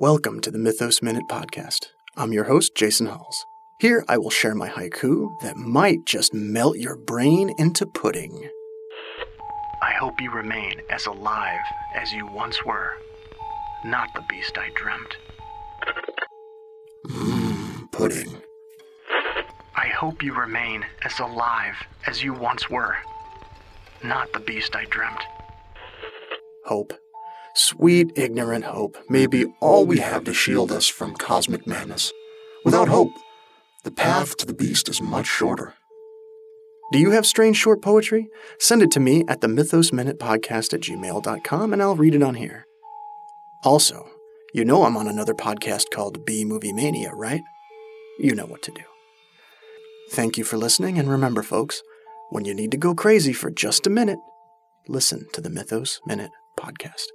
Welcome to the Mythos Minute Podcast. I'm your host, Jason Huls. Here I will share my haiku that might just melt your brain into pudding. I hope you remain as alive as you once were, not the beast I dreamt. Mmm, pudding. I hope you remain as alive as you once were, not the beast I dreamt. Hope Sweet, ignorant hope may be all we have to shield us from cosmic madness. Without hope, the path to the beast is much shorter. Do you have strange short poetry? Send it to me at the Mythos Minute Podcast at gmail.com and I'll read it on here. Also, you know I'm on another podcast called B Movie Mania, right? You know what to do. Thank you for listening, and remember, folks, when you need to go crazy for just a minute, listen to the Mythos Minute Podcast.